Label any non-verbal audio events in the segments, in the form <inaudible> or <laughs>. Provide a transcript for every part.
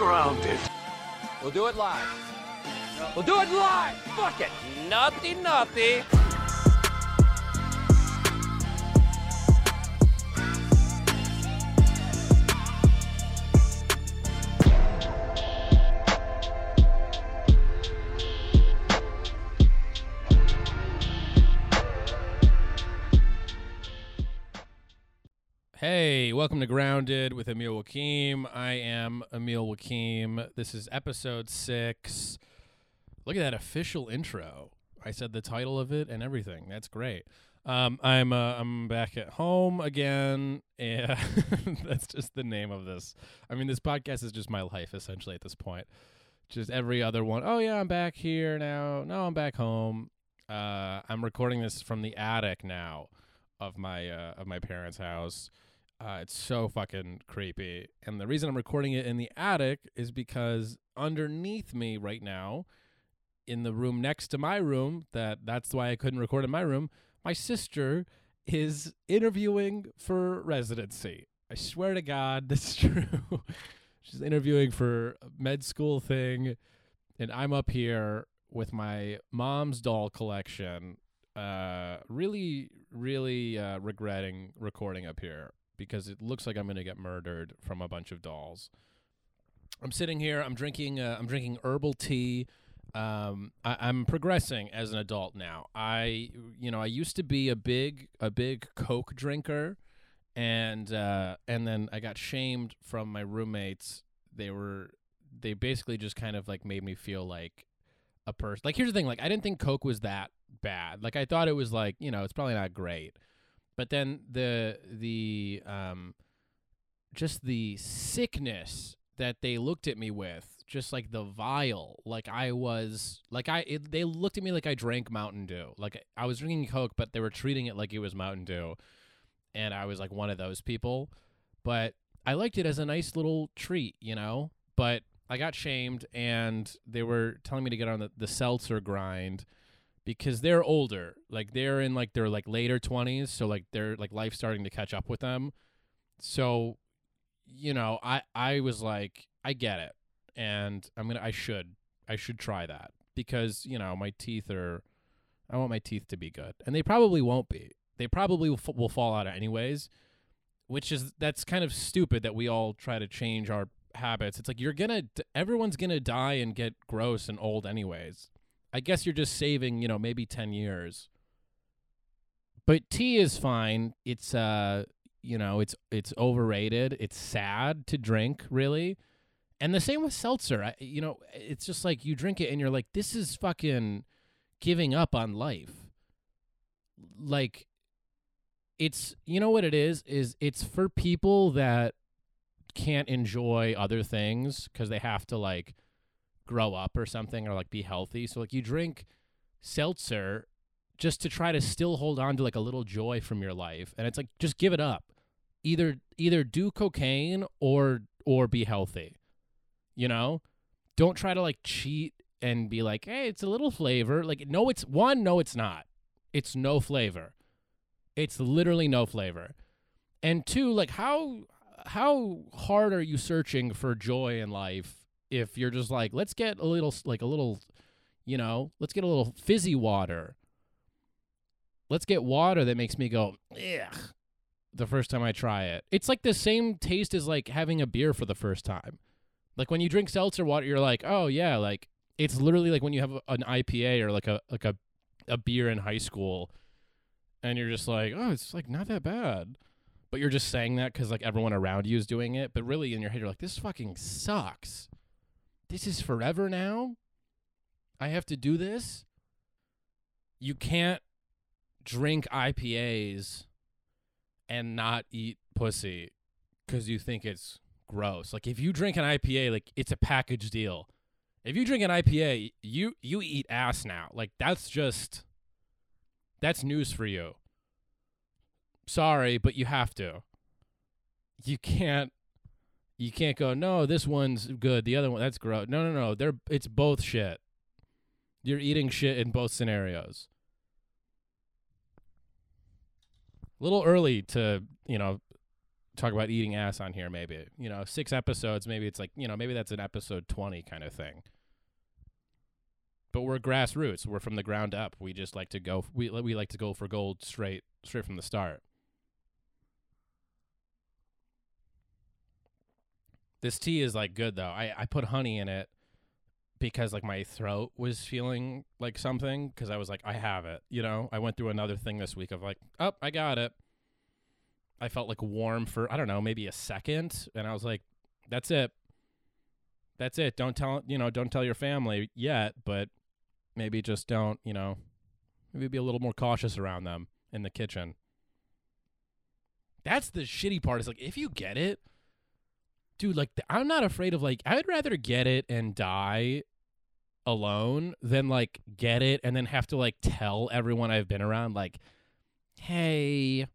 grounded. We'll do it live. We'll do it live. Fuck it. Naughty, naughty. Hey, welcome to Grounded with Emil Wakim. I am Emil Wakim. This is episode six. Look at that official intro. I said the title of it and everything. That's great. Um, I'm uh, I'm back at home again, <laughs> that's just the name of this. I mean, this podcast is just my life essentially at this point. Just every other one. Oh yeah, I'm back here now. No, I'm back home. Uh, I'm recording this from the attic now of my uh, of my parents' house. Uh, it's so fucking creepy. And the reason I'm recording it in the attic is because underneath me right now, in the room next to my room, that that's why I couldn't record in my room, my sister is interviewing for residency. I swear to God, <laughs> this is true. She's interviewing for a med school thing, and I'm up here with my mom's doll collection. Uh, really, really uh, regretting recording up here because it looks like I'm going to get murdered from a bunch of dolls. I'm sitting here. I'm drinking. Uh, I'm drinking herbal tea. Um, I, I'm progressing as an adult now. I, you know, I used to be a big, a big Coke drinker, and uh, and then I got shamed from my roommates. They were, they basically just kind of like made me feel like a person. Like here's the thing. Like I didn't think Coke was that bad. Like I thought it was like you know it's probably not great. But then the the um just the sickness that they looked at me with, just like the vile, like I was like I it, they looked at me like I drank Mountain Dew. Like I was drinking Coke, but they were treating it like it was Mountain Dew. And I was like one of those people. But I liked it as a nice little treat, you know? But I got shamed and they were telling me to get on the, the seltzer grind because they're older. Like they're in like their like later 20s, so like they're like life starting to catch up with them. So, you know, I I was like I get it. And I'm going to I should I should try that because, you know, my teeth are I want my teeth to be good. And they probably won't be. They probably will, f- will fall out anyways, which is that's kind of stupid that we all try to change our habits. It's like you're going to everyone's going to die and get gross and old anyways. I guess you're just saving, you know, maybe 10 years. But tea is fine. It's uh, you know, it's it's overrated. It's sad to drink, really. And the same with seltzer. I, you know, it's just like you drink it and you're like this is fucking giving up on life. Like it's you know what it is is it's for people that can't enjoy other things cuz they have to like grow up or something or like be healthy. So like you drink seltzer just to try to still hold on to like a little joy from your life and it's like just give it up. Either either do cocaine or or be healthy. You know? Don't try to like cheat and be like, "Hey, it's a little flavor." Like no it's one, no it's not. It's no flavor. It's literally no flavor. And two, like how how hard are you searching for joy in life if you're just like, let's get a little, like a little, you know, let's get a little fizzy water. Let's get water that makes me go, ugh, the first time I try it. It's like the same taste as like having a beer for the first time. Like when you drink seltzer water, you're like, oh yeah, like it's literally like when you have an IPA or like a like a a beer in high school, and you're just like, oh, it's like not that bad. But you're just saying that because like everyone around you is doing it. But really in your head, you're like, this fucking sucks this is forever now. I have to do this. You can't drink IPAs and not eat pussy because you think it's gross. Like if you drink an IPA, like it's a package deal. If you drink an IPA, you you eat ass now. Like that's just that's news for you. Sorry, but you have to. You can't you can't go, no, this one's good. The other one, that's gross. No, no, no. They're it's both shit. You're eating shit in both scenarios. A little early to, you know, talk about eating ass on here. Maybe you know, six episodes. Maybe it's like you know, maybe that's an episode twenty kind of thing. But we're grassroots. We're from the ground up. We just like to go. We we like to go for gold straight straight from the start. This tea is like good though. I I put honey in it because like my throat was feeling like something because I was like I have it. You know, I went through another thing this week of like, oh, I got it. I felt like warm for I don't know, maybe a second, and I was like, that's it. That's it. Don't tell, you know, don't tell your family yet, but maybe just don't, you know, maybe be a little more cautious around them in the kitchen. That's the shitty part. Is like if you get it, dude, like I'm not afraid of like I'd rather get it and die alone than like get it and then have to like tell everyone I've been around like, "Hey,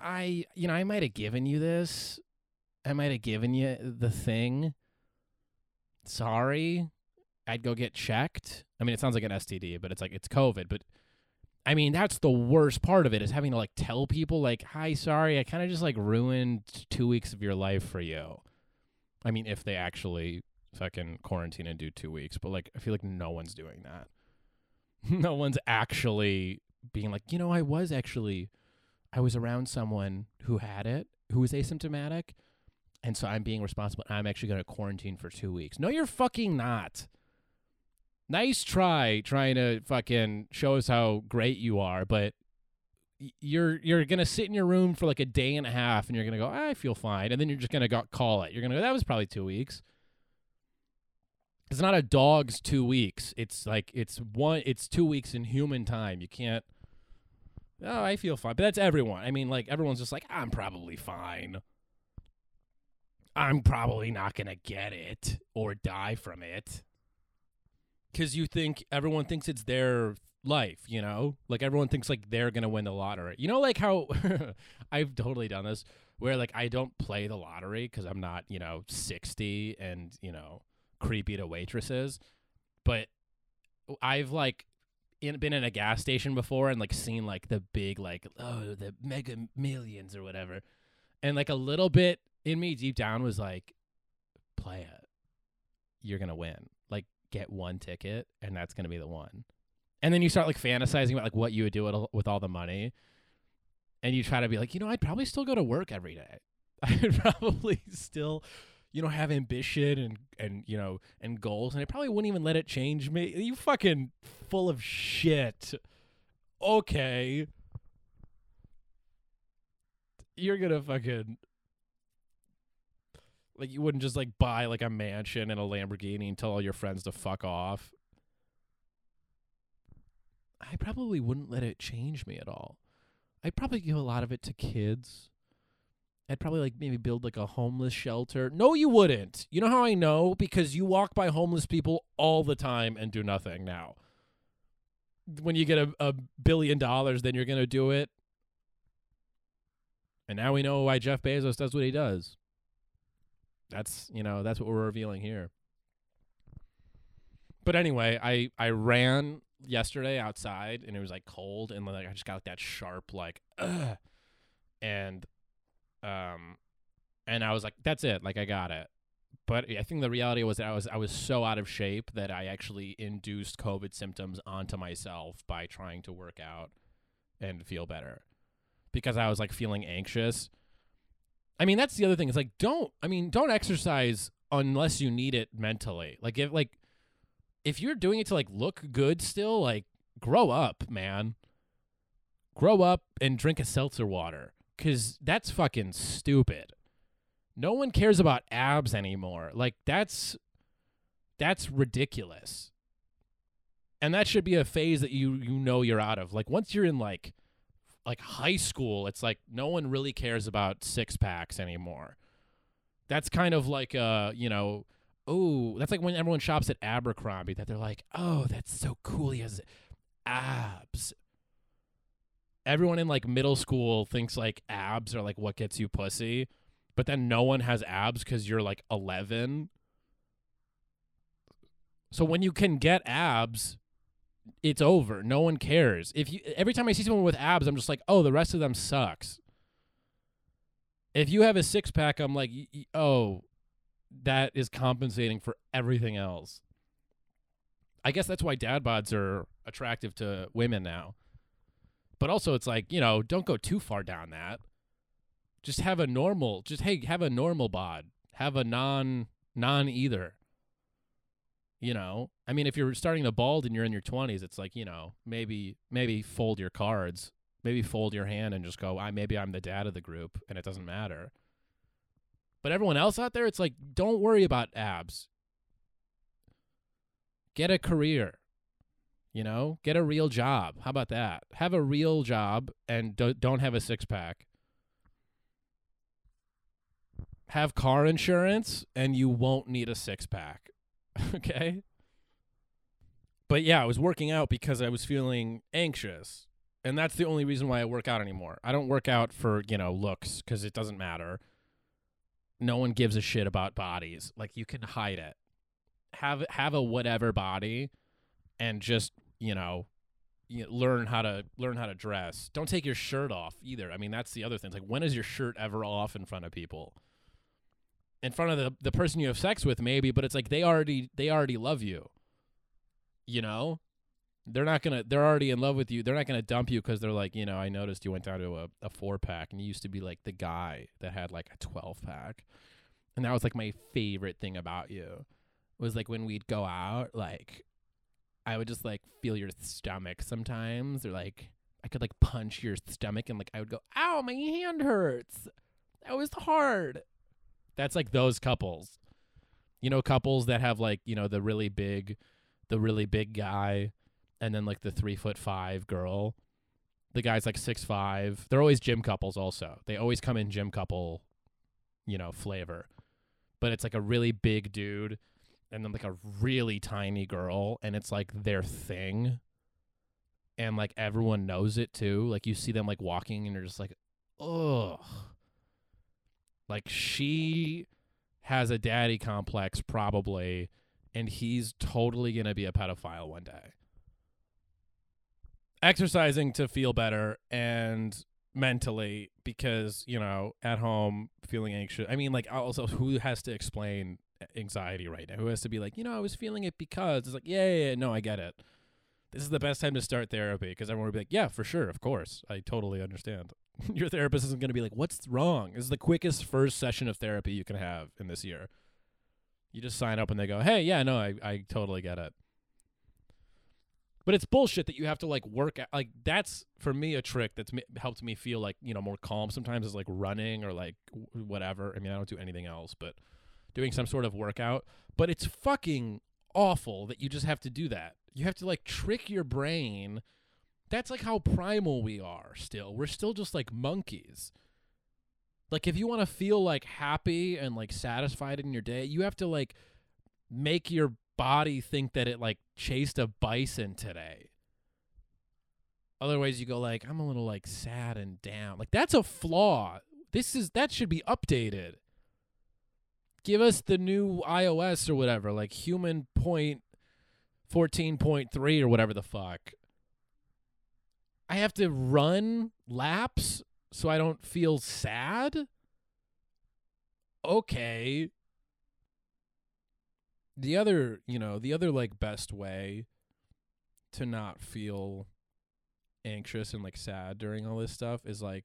I, you know, I might have given you this. I might have given you the thing. Sorry. I'd go get checked. I mean, it sounds like an STD, but it's like it's COVID, but I mean, that's the worst part of it is having to like tell people like, "Hi, sorry, I kind of just like ruined 2 weeks of your life for you." I mean, if they actually fucking quarantine and do 2 weeks, but like I feel like no one's doing that. <laughs> no one's actually being like, "You know, I was actually I was around someone who had it, who was asymptomatic, and so I'm being responsible. I'm actually going to quarantine for two weeks. No, you're fucking not. Nice try trying to fucking show us how great you are, but you're you're gonna sit in your room for like a day and a half, and you're gonna go, I feel fine, and then you're just gonna go call it. You're gonna go, that was probably two weeks. It's not a dog's two weeks. It's like it's one. It's two weeks in human time. You can't oh, I feel fine. But that's everyone. I mean, like, everyone's just like, I'm probably fine. I'm probably not to get it or die from it. Because you think everyone thinks it's their life, you know? Like, everyone thinks, like, they're going to win the lottery. You know, like how <laughs> I've totally done this where, like, I don't play the lottery because I'm not, you know, 60 and, you know, creepy to waitresses. But I've, like, in, been in a gas station before and like seen like the big like oh the mega millions or whatever, and like a little bit in me deep down was like, play it, you're gonna win. Get one ticket and that's gonna be the one, and then you start like fantasizing about like what you would do with, all the money, and you try to be like you know I'd probably still go to work every day. <laughs> I'd probably still you know, have ambition and and you know and goals, and I probably wouldn't even let it change me. You fucking full of shit. Okay. You're gonna fucking like you wouldn't just like buy like a mansion and a Lamborghini and tell all your friends to fuck off. I probably wouldn't let it change me at all. I'd probably give a lot of it to kids I'd probably like maybe build like a homeless shelter. No, you wouldn't. You know how I know? Because you walk by homeless people all the time and do nothing now. When you get a, a billion dollars, then you're going to do it. And now we know why Jeff Bezos does what he does. That's, you know, that's what we're revealing here. But anyway, I I ran yesterday outside and it was like cold and like I just got like that sharp like ugh. and um, and I was like, that's it. Like I got it. But I think the reality was that I was I was so out of shape that I actually induced COVID symptoms onto myself by trying to work out and feel better because I was like feeling anxious. I mean, that's the other thing. It's like don't I mean, don't exercise unless you need it mentally. Like if like if you're doing it to like look good still, like grow up, man. Grow up and drink a seltzer water because that's fucking stupid. No one cares about abs anymore. Like that's that's ridiculous. And that should be a phase that you you know you're out of. Like once you're in like like high school, it's like no one really cares about six packs anymore. That's kind of like uh, you know, oh, that's like when everyone shops at Abercrombie that they're like, "Oh, that's so cool. He has abs." everyone in like middle school thinks like abs are like what gets you pussy, but then no one has abs because you're like 11. So when you can get abs, it's over. No one cares. If you every time I see someone with abs, I'm just like, oh, the rest of them sucks. If you have a six pack, I'm like, oh, that is compensating for everything else. I guess that's why dad bods are attractive to women now. But also, it's like you know, don't go too far down that. Just have a normal. Just hey, have a normal bod. Have a non non either. You know, I mean, if you're starting to bald and you're in your 20s, it's like you know, maybe maybe fold your cards, maybe fold your hand and just go. I maybe I'm the dad of the group, and it doesn't matter. But everyone else out there, it's like, don't worry about abs. Get a career. You know, get a real job. How about that? Have a real job and do- don't have a six pack. Have car insurance and you won't need a six pack. <laughs> okay? But yeah, I was working out because I was feeling anxious. And that's the only reason why I work out anymore. I don't work out for, you know, looks because it doesn't matter. No one gives a shit about bodies. Like you can hide it. Have have a whatever body and just, you know, you know, learn how to learn how to dress. Don't take your shirt off either. I mean, that's the other thing. It's like when is your shirt ever off in front of people? In front of the the person you have sex with maybe, but it's like they already they already love you. You know? They're not to they're already in love with you. They're not to dump you cuz they're like, you know, I noticed you went down to a a 4 pack and you used to be like the guy that had like a 12 pack. And that was like my favorite thing about you. Was like when we'd go out like I would just like feel your stomach sometimes, or like I could like punch your stomach and like I would go, "Ow, my hand hurts." That was hard. That's like those couples. You know, couples that have like you know the really big, the really big guy, and then like the three foot five girl. The guy's like six five. They're always gym couples. Also, they always come in gym couple, you know, flavor. But it's like a really big dude and then like a really tiny girl and it's like their thing and like everyone knows it too like you see them like walking and you're just like ugh like she has a daddy complex probably and he's totally gonna be a pedophile one day. Exercising to feel better and mentally because you know at home feeling anxious i mean like also who has to explain anxiety right now? Who has to be like you know i was feeling it because it's like yeah yeah, yeah no i get it this is the best time to start therapy because everyone would be like yeah for sure of course i totally understand <laughs> your therapist isn't going to be like what's wrong this is the quickest first session of therapy you can have in this year you just sign up and they go hey yeah no i, I totally get it but it's bullshit that you have to like work out. Like that's for me a trick that's m- helped me feel like you know more calm. Sometimes is like running or like whatever. I mean, I don't do anything else, but doing some sort of workout. But it's fucking awful that you just have to do that. You have to like trick your brain. That's like how primal we are. Still, we're still just like monkeys. Like if you want to feel like happy and like satisfied in your day, you have to like make your body think that it like chased a bison today. Otherwise you go like I'm a little like sad and down. Like that's a flaw. This is that should be updated. Give us the new iOS or whatever, like human point 14.3 or whatever the fuck. I have to run laps so I don't feel sad? Okay, the other you know the other like best way to not feel anxious and like sad during all this stuff is like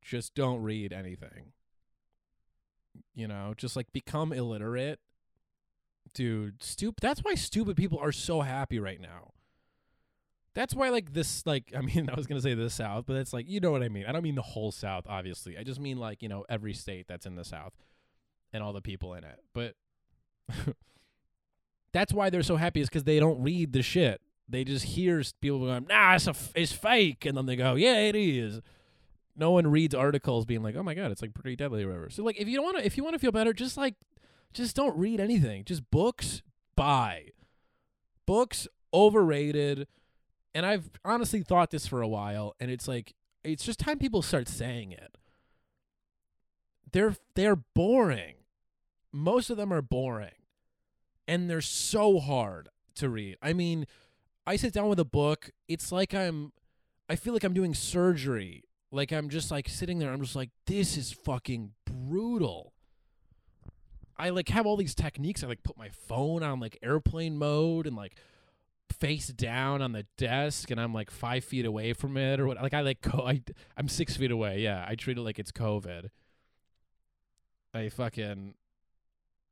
just don't read anything you know just like become illiterate dude stupid that's why stupid people are so happy right now that's why like this like <laughs> i mean i was gonna say the south but it's like you know what i mean i don't mean the whole south obviously i just mean like you know every state that's in the south and all the people in it but <laughs> that's why they're so happy is because they don't read the shit. They just hear people going, "Nah, it's a f- it's fake," and then they go, "Yeah, it is." No one reads articles being like, "Oh my god, it's like pretty deadly," or whatever. So like, if you don't want to, if you want to feel better, just like, just don't read anything. Just books, buy. Books overrated, and I've honestly thought this for a while, and it's like, it's just time people start saying it. They're they're boring. Most of them are boring and they're so hard to read. I mean, I sit down with a book, it's like I'm I feel like I'm doing surgery Like I'm just like sitting there. I'm just like, this is fucking brutal. I like have all these techniques. I like put my phone on like airplane mode and like face down on the desk, and I'm like five feet away from it or what. Like I like co- I I'm six feet away. Yeah, I treat it like it's COVID. I fucking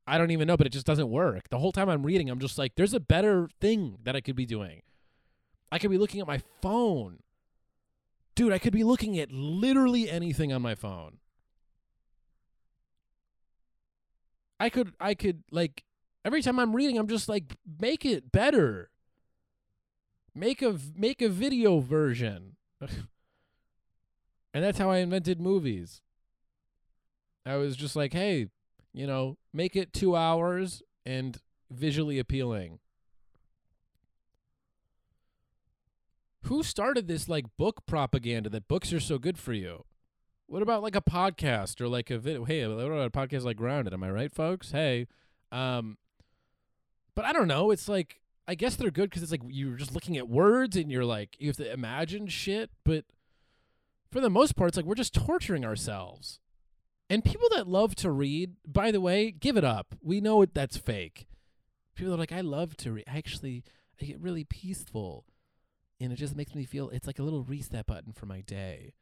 I don't even know, but it just doesn't work. The whole time I'm reading, I'm just like, there's a better thing that I could be doing. I could be looking at my phone. Dude, I could be looking at literally anything on my phone. I could I could like every time I'm reading I'm just like make it better. Make a make a video version. <laughs> and that's how I invented movies. I was just like, "Hey, you know, make it 2 hours and visually appealing." Who started this like book propaganda that books are so good for you? What about like a podcast or like a video? Hey, what about a podcast like Grounded? Am I right, folks? Hey, um, but I don't know. It's like I guess they're good because it's like you're just looking at words and you're like you have to imagine shit. But for the most part, it's like we're just torturing ourselves. And people that love to read, by the way, give it up. We know it, that's fake. People are like, I love to read. I actually, I get really peaceful, and it just makes me feel it's like a little reset button for my day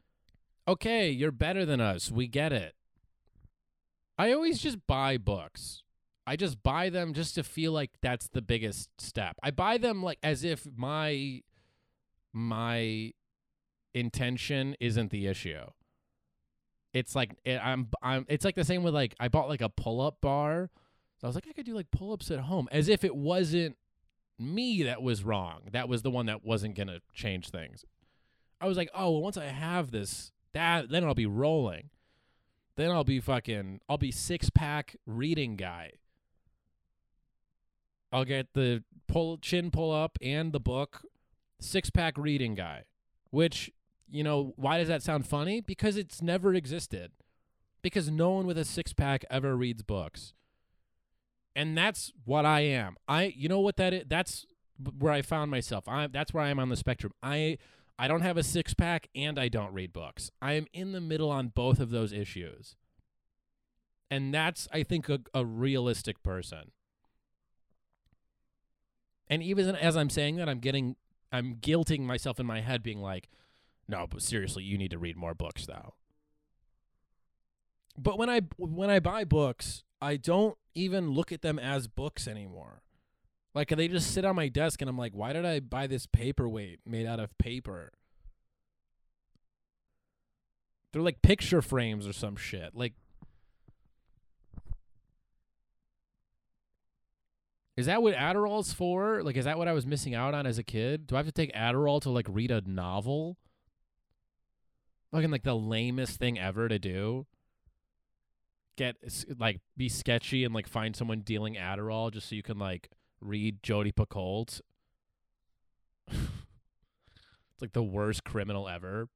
okay, you're better than us. We get it. I always just buy books. I just buy them just to feel like that's the biggest step. I buy them like as if my my intention isn't the issue. It's like it, I'm I'm it's like the same with like I bought like a pull-up bar. So I was like I could do like pull-ups at home as if it wasn't me that was wrong. That was the one that wasn't going to change things. I was like, "Oh, well once I have this that then I'll be rolling. Then I'll be fucking I'll be six pack reading guy. I'll get the pull chin pull up and the book, six pack reading guy. Which, you know, why does that sound funny? Because it's never existed. Because no one with a six pack ever reads books. And that's what I am. I you know what that is? That's where I found myself. I that's where I am on the spectrum. I I don't have a six pack and I don't read books. I am in the middle on both of those issues. And that's, I think, a, a realistic person. And even as I'm saying that, I'm getting, I'm guilting myself in my head, being like, no, but seriously, you need to read more books, though. But when I when I buy books, I don't even look at them as books anymore. Like they just sit on my desk and I'm like, why did I buy this paperweight made out of paper? They're like picture frames or some shit. Like Is that what Adderall's for? Like is that what I was missing out on as a kid? Do I have to take Adderall to like read a novel? Fucking like the lamest thing ever to do. Get like be sketchy and like find someone dealing Adderall just so you can like read Jodi Picoult. <laughs> it's like the worst criminal ever.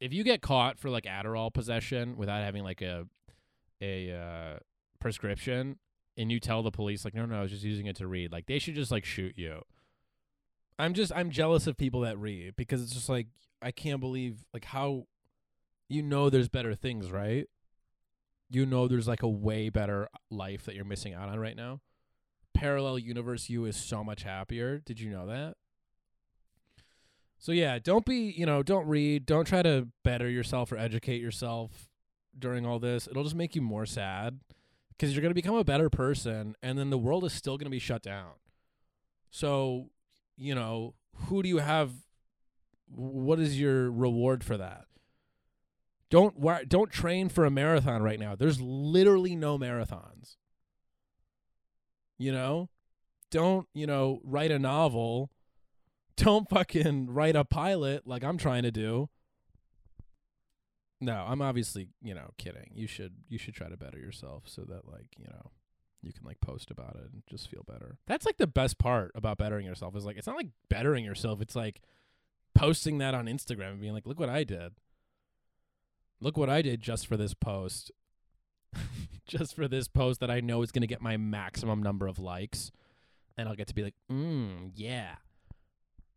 If you get caught for like Adderall possession without having like a a uh, prescription and you tell the police like no no I was just using it to read like they should just like shoot you. I'm just I'm jealous of people that read because it's just like I can't believe like how you know there's better things, right? You know there's like a way better life that you're missing out on right now. Parallel universe you is so much happier. Did you know that? So yeah, don't be, you know, don't read, don't try to better yourself or educate yourself during all this. It'll just make you more sad because you're going to become a better person and then the world is still going to be shut down. So, you know, who do you have what is your reward for that? Don't don't train for a marathon right now. There's literally no marathons. You know? Don't, you know, write a novel. Don't fucking write a pilot like I'm trying to do. No, I'm obviously, you know, kidding. You should you should try to better yourself so that like, you know, you can like post about it and just feel better. That's like the best part about bettering yourself is like it's not like bettering yourself, it's like posting that on Instagram and being like, "Look what I did." Look what I did just for this post. <laughs> just for this post that I know is going to get my maximum number of likes. And I'll get to be like, mm, yeah.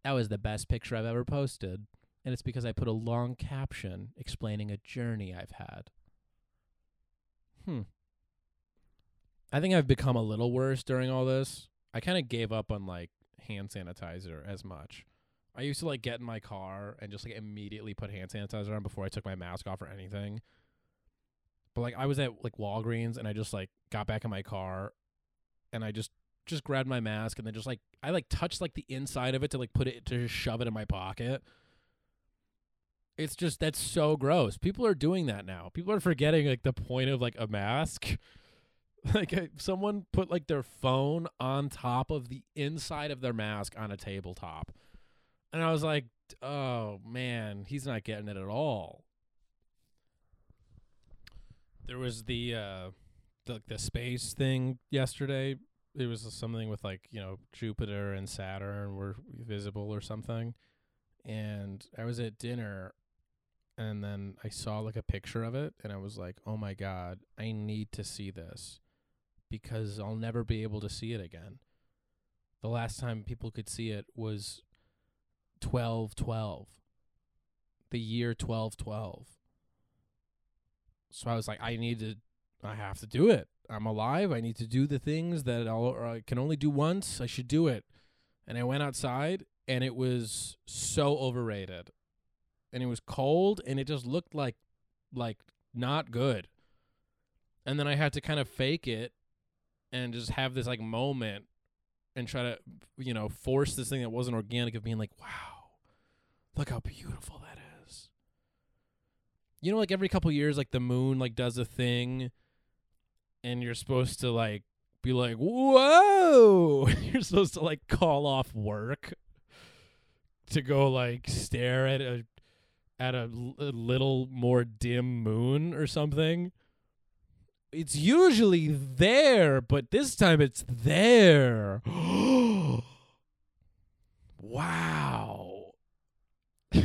That was the best picture I've ever posted. And it's because I put a long caption explaining a journey I've had. Hmm. I think I've become a little worse during all this. I kind of gave up on like hand sanitizer as much. I used to like get in my car and just like immediately put hand sanitizer on before I took my mask off or anything. But like I was at like Walgreens and I just like got back in my car and I just just grabbed my mask and then just like I like touched like the inside of it to like put it to just shove it in my pocket. It's just that's so gross. People are doing that now. People are forgetting like the point of like a mask. <laughs> like someone put like their phone on top of the inside of their mask on a tabletop. And I was like, "Oh man, he's not getting it at all." There was the uh the the space thing yesterday. It was something with like, you know, Jupiter and Saturn were visible or something. And I was at dinner and then I saw like a picture of it and I was like, "Oh my god, I need to see this because I'll never be able to see it again." The last time people could see it was 1212. The year 1212. So I was like, I need to I have to do it. I'm alive. I need to do the things that I'll, I can only do once. I should do it. And I went outside and it was so overrated and it was cold and it just looked like like not good. And then I had to kind of fake it and just have this like moment and try to you know force this thing that wasn't organic of being like wow look how beautiful that is you know like every couple years like the moon like does a thing and you're supposed to like be like whoa <laughs> you're supposed to like call off work to go like stare at a at a, l- a little more dim moon or something. It's usually there, but this time it's there. <gasps> wow. <laughs> I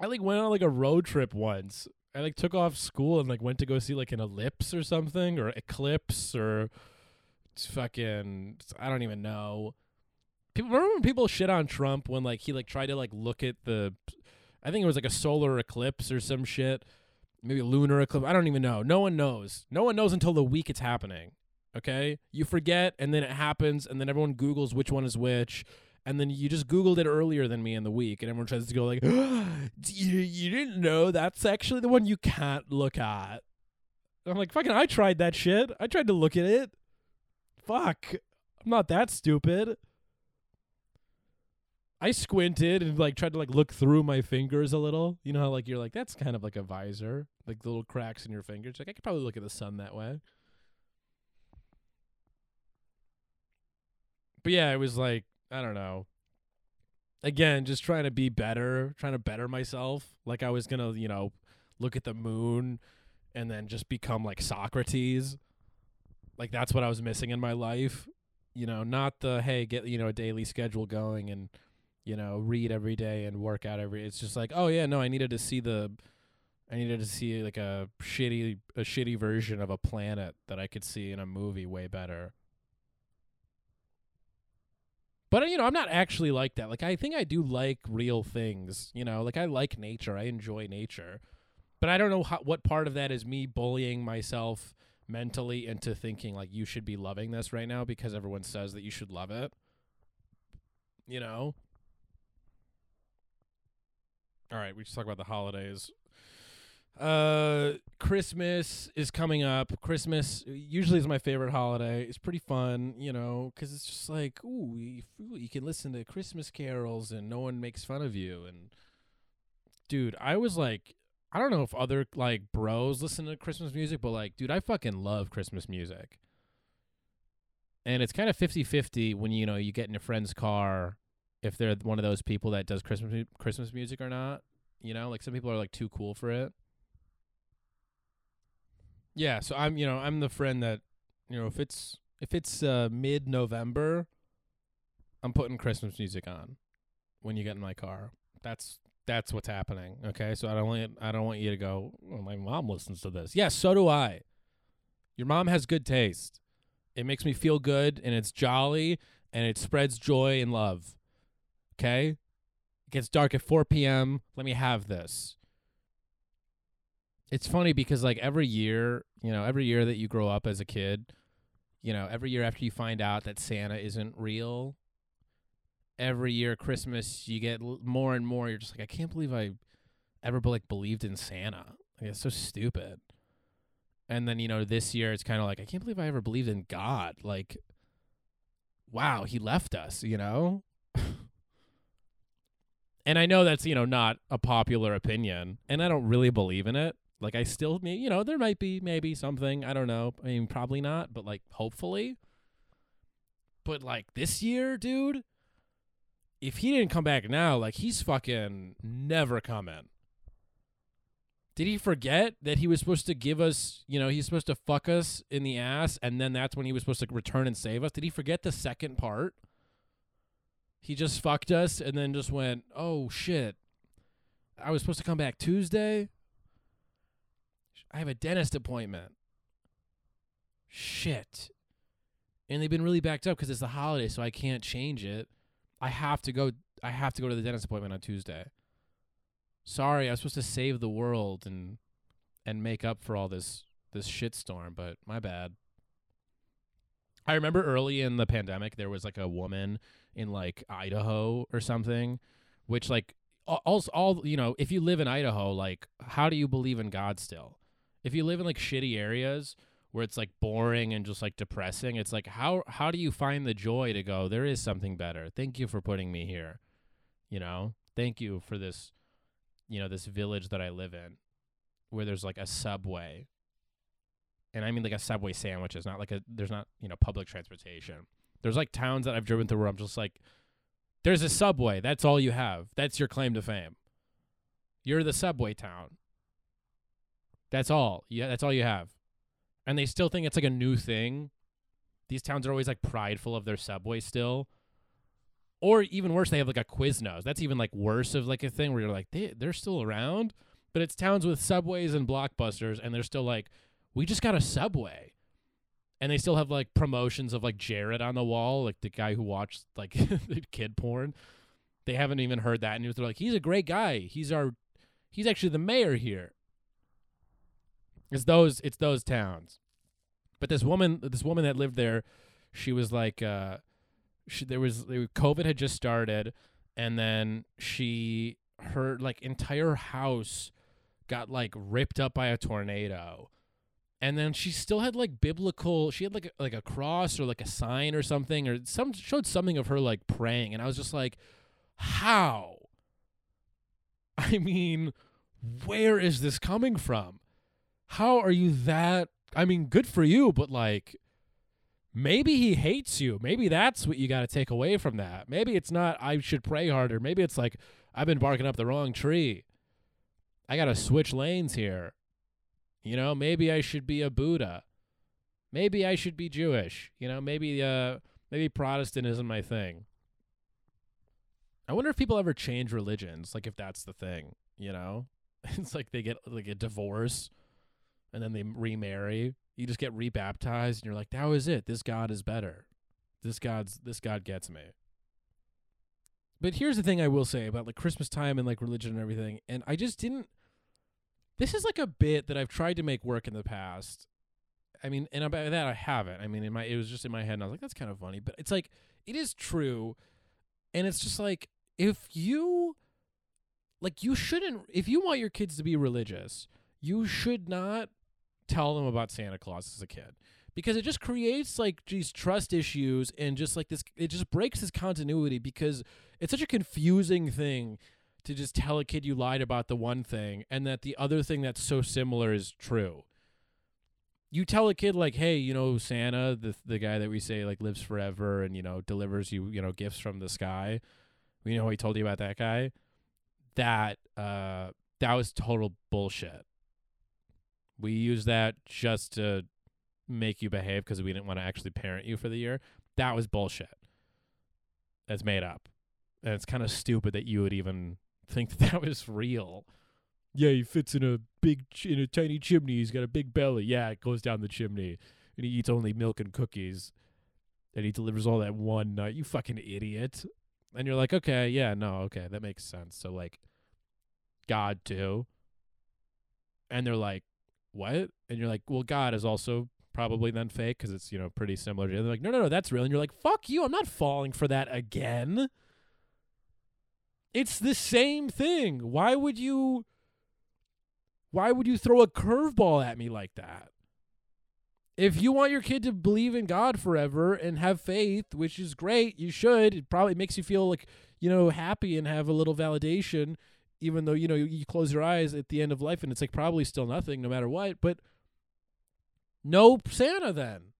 like went on like a road trip once. I like took off school and like went to go see like an ellipse or something or eclipse or fucking I don't even know people remember when people shit on Trump when like he like tried to like look at the I think it was like a solar eclipse or some shit. Maybe a lunar eclipse. I don't even know. No one knows. No one knows until the week it's happening. Okay? You forget and then it happens and then everyone Googles which one is which. And then you just Googled it earlier than me in the week, and everyone tries to go like, <gasps> you, you didn't know that's actually the one you can't look at. I'm like, fucking, I tried that shit. I tried to look at it. Fuck. I'm not that stupid. I squinted and like tried to like look through my fingers a little. You know how like you're like that's kind of like a visor, like the little cracks in your fingers. Like I could probably look at the sun that way. But yeah, it was like I don't know. Again, just trying to be better, trying to better myself. Like I was gonna, you know, look at the moon and then just become like Socrates. Like that's what I was missing in my life. You know, not the hey, get you know a daily schedule going and you know, read every day and work out every. It's just like, oh yeah, no, I needed to see the, I needed to see like a shitty, a shitty version of a planet that I could see in a movie way better. But uh, you know, I'm not actually like that. Like I think I do like real things. You know, like I like nature. I enjoy nature. But I don't know how, what part of that is me bullying myself mentally into thinking like you should be loving this right now because everyone says that you should love it. You know? All right, we just talk about the holidays. Uh, Christmas is coming up. Christmas usually is my favorite holiday. It's pretty fun, you know, because it's just like, ooh, you, you can listen to Christmas carols and no one makes fun of you. And dude, I was like, I don't know if other like bros listen to Christmas music, but like, dude, I fucking love Christmas music. And it's kind of 50-50 when you know you get in a friend's car if they're one of those people that does Christmas mu- Christmas music or not. You know, like some people are like too cool for it. Yeah, so I'm you know I'm the friend that you know if it's if it's uh, mid November, I'm putting Christmas music on when you get in my car. That's that's what's happening. Okay, so I don't want I don't want you to go. Well, my mom listens to this. Yes, so do I. Your mom has good taste. It makes me feel good, and it's jolly, and it spreads joy and love. Okay? It gets dark at 4 p.m. Let me have this. It's funny because like every year, you know, every year that you grow up as a kid, you know, every year after you find out that Santa isn't real, every year Christmas you get more and more you're just like I can't believe I ever like believed in Santa. Like, it's so stupid. And then, you know, this year it's kind of like I can't believe I ever believed in God. Like wow, he left us, you know? And I know that's, you know, not a popular opinion, and I don't really believe in it. Like I still, you know, there might be maybe something, I don't know. I mean, probably not, but like hopefully. But like this year, dude, if he didn't come back now, like he's fucking never coming. Did he forget that he was supposed to give us, you know, he's supposed to fuck us in the ass and then that's when he was supposed to return and save us? Did he forget the second part? He just fucked us and then just went, "Oh shit. I was supposed to come back Tuesday. I have a dentist appointment." Shit. And they've been really backed up cuz it's the holiday, so I can't change it. I have to go I have to go to the dentist appointment on Tuesday. Sorry, I was supposed to save the world and and make up for all this this shitstorm, but my bad. I remember early in the pandemic there was like a woman in like Idaho or something, which like all all you know, if you live in Idaho, like how do you believe in God still? If you live in like shitty areas where it's like boring and just like depressing, it's like how how do you find the joy to go there is something better. Thank you for putting me here. You know? Thank you for this you know, this village that I live in where there's like a subway. And I mean like a subway sandwiches, not like a there's not, you know, public transportation. There's like towns that I've driven through where I'm just like there's a subway. That's all you have. That's your claim to fame. You're the subway town. That's all. Yeah, that's all you have. And they still think it's like a new thing. These towns are always like prideful of their subway still. Or even worse, they have like a Quiznos. That's even like worse of like a thing where you're like, they they're still around. But it's towns with subways and blockbusters, and they're still like, we just got a subway. And they still have like promotions of like Jared on the wall, like the guy who watched like <laughs> kid porn. They haven't even heard that news. They're like, he's a great guy. He's our he's actually the mayor here. It's those it's those towns. But this woman this woman that lived there, she was like uh she, there was COVID had just started and then she her like entire house got like ripped up by a tornado. And then she still had like biblical she had like a, like a cross or like a sign or something or some showed something of her like praying and I was just like how? <laughs> I mean, where is this coming from? How are you that? I mean, good for you, but like, maybe he hates you. Maybe that's what you got to take away from that. Maybe it's not, I should pray harder. Maybe it's like, I've been barking up the wrong tree. I got to switch lanes here. You know, maybe I should be a Buddha. Maybe I should be Jewish. You know, maybe, uh, maybe Protestant isn't my thing. I wonder if people ever change religions, like if that's the thing, you know? <laughs> It's like they get like a divorce and then they remarry. You just get rebaptized and you're like, that was it. This God is better. This God's this God gets me. But here's the thing I will say about like Christmas time and like religion and everything. And I just didn't this is like a bit that I've tried to make work in the past. I mean, and about that I haven't. I mean, in my it was just in my head and I was like, that's kind of funny. But it's like it is true. And it's just like if you like you shouldn't if you want your kids to be religious, you should not tell them about Santa Claus as a kid because it just creates like these trust issues and just like this it just breaks this continuity because it's such a confusing thing to just tell a kid you lied about the one thing and that the other thing that's so similar is true. You tell a kid like, "Hey, you know Santa, the the guy that we say like lives forever and you know delivers you, you know, gifts from the sky." We know, he told you about that guy. That uh that was total bullshit. We used that just to make you behave because we didn't want to actually parent you for the year. That was bullshit. That's made up. And it's kind of stupid that you would even think that <laughs> that was real. Yeah, he fits in a big ch- in a tiny chimney. He's got a big belly. Yeah, it goes down the chimney, and he eats only milk and cookies. and he delivers all that one night. You fucking idiot. And you're like, okay, yeah, no, okay, that makes sense. So like, God too. And they're like, what? And you're like, well, God is also probably then fake because it's you know pretty similar. to They're like, no, no, no, that's real. And you're like, fuck you, I'm not falling for that again. It's the same thing. Why would you? Why would you throw a curveball at me like that? If you want your kid to believe in God forever and have faith, which is great, you should. It probably makes you feel like, you know, happy and have a little validation, even though, you know, you, close your eyes at the end of life and it's like probably still nothing no matter what. But no Santa then.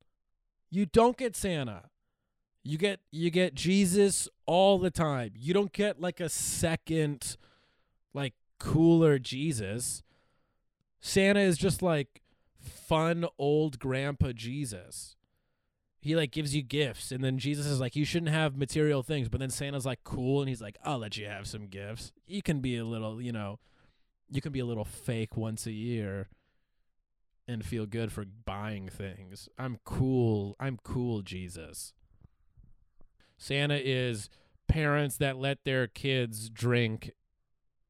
You don't get Santa. You get you get Jesus all the time. You don't get like a second like cooler Jesus. Santa is just like fun old grandpa Jesus. He like gives you gifts and then Jesus is like you shouldn't have material things, but then Santa's like cool and he's like I'll let you have some gifts. You can be a little, you know, you can be a little fake once a year and feel good for buying things. I'm cool. I'm cool, Jesus. Santa is parents that let their kids drink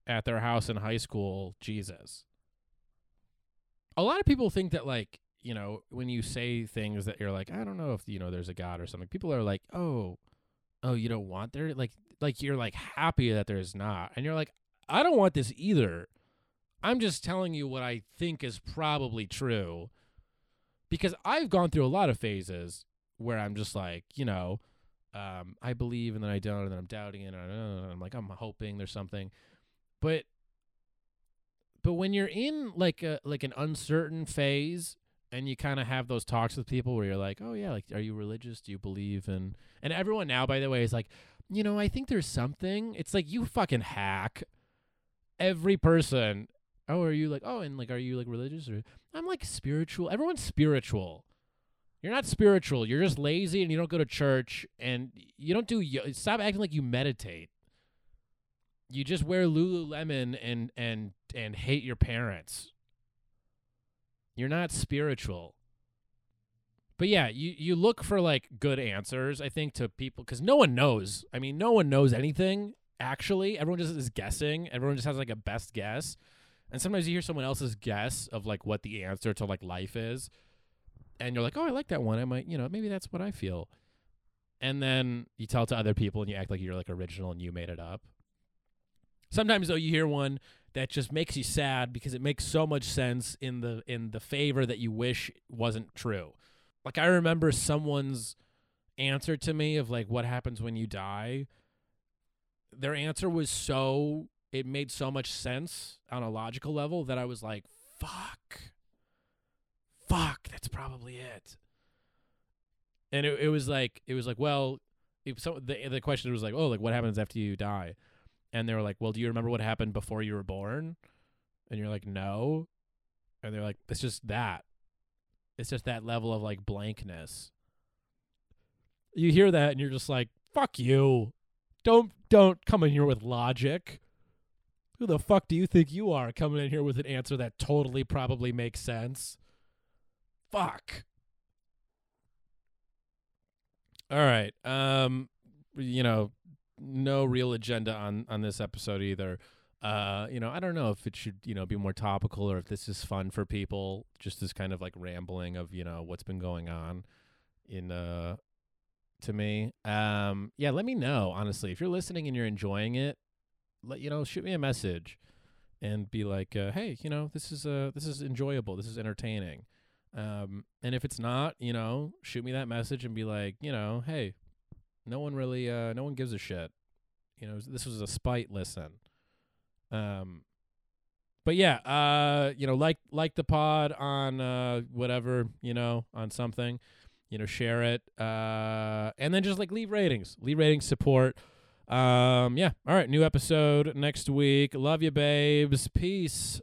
at their house in high school, Jesus. A lot of people think that like, you know, when you say things that you're like, I don't know if you know there's a god or something. People are like, "Oh, oh, you don't want there like like you're like happy that there's not." And you're like, "I don't want this either." I'm just telling you what I think is probably true. Because I've gone through a lot of phases where I'm just like, you know, um, I believe and then I don't, and then I'm doubting it, and I'm like, I'm hoping there's something. But but when you're in like a like an uncertain phase and you kind of have those talks with people where you're like, "Oh yeah, like are you religious? Do you believe in?" And everyone now by the way is like, "You know, I think there's something." It's like you fucking hack. Every person oh, are you like, oh, and like, are you like religious or? I'm like spiritual. Everyone's spiritual. You're not spiritual. You're just lazy and you don't go to church and you don't do. Stop acting like you meditate. You just wear Lululemon and and and hate your parents. You're not spiritual. But yeah, you you look for like good answers. I think to people because no one knows. I mean, no one knows anything. Actually, everyone just is guessing. Everyone just has like a best guess. And sometimes you hear someone else's guess of like what the answer to like life is, and you're like, "Oh, I like that one. I might, you know, maybe that's what I feel." And then you tell it to other people, and you act like you're like original and you made it up. Sometimes though, you hear one that just makes you sad because it makes so much sense in the in the favor that you wish wasn't true. Like I remember someone's answer to me of like what happens when you die. Their answer was so it made so much sense on a logical level that I was like, fuck. Fuck, that's probably it. And it, it was like it was like, well, if so the the question was like, oh, like what happens after you die? And they were like, well, do you remember what happened before you were born? And you're like, no. And they're like, it's just that. It's just that level of like blankness. You hear that and you're just like, fuck you. Don't don't come in here with logic. Who the fuck do you think you are coming in here with an answer that totally probably makes sense? Fuck. All right. Um you know, no real agenda on on this episode either. Uh, you know, I don't know if it should, you know, be more topical or if this is fun for people, just this kind of like rambling of, you know, what's been going on in uh to me. Um yeah, let me know honestly. If you're listening and you're enjoying it, let you know, shoot me a message and be like, uh, hey, you know, this is uh this is enjoyable, this is entertaining. Um, and if it's not, you know, shoot me that message and be like, you know, hey, no one really, uh, no one gives a shit. You know, this was a spite listen. Um, but yeah, uh, you know, like like the pod on uh whatever, you know, on something, you know, share it, uh, and then just like leave ratings, leave ratings, support. Um, yeah. All right. New episode next week. Love you, babes. Peace.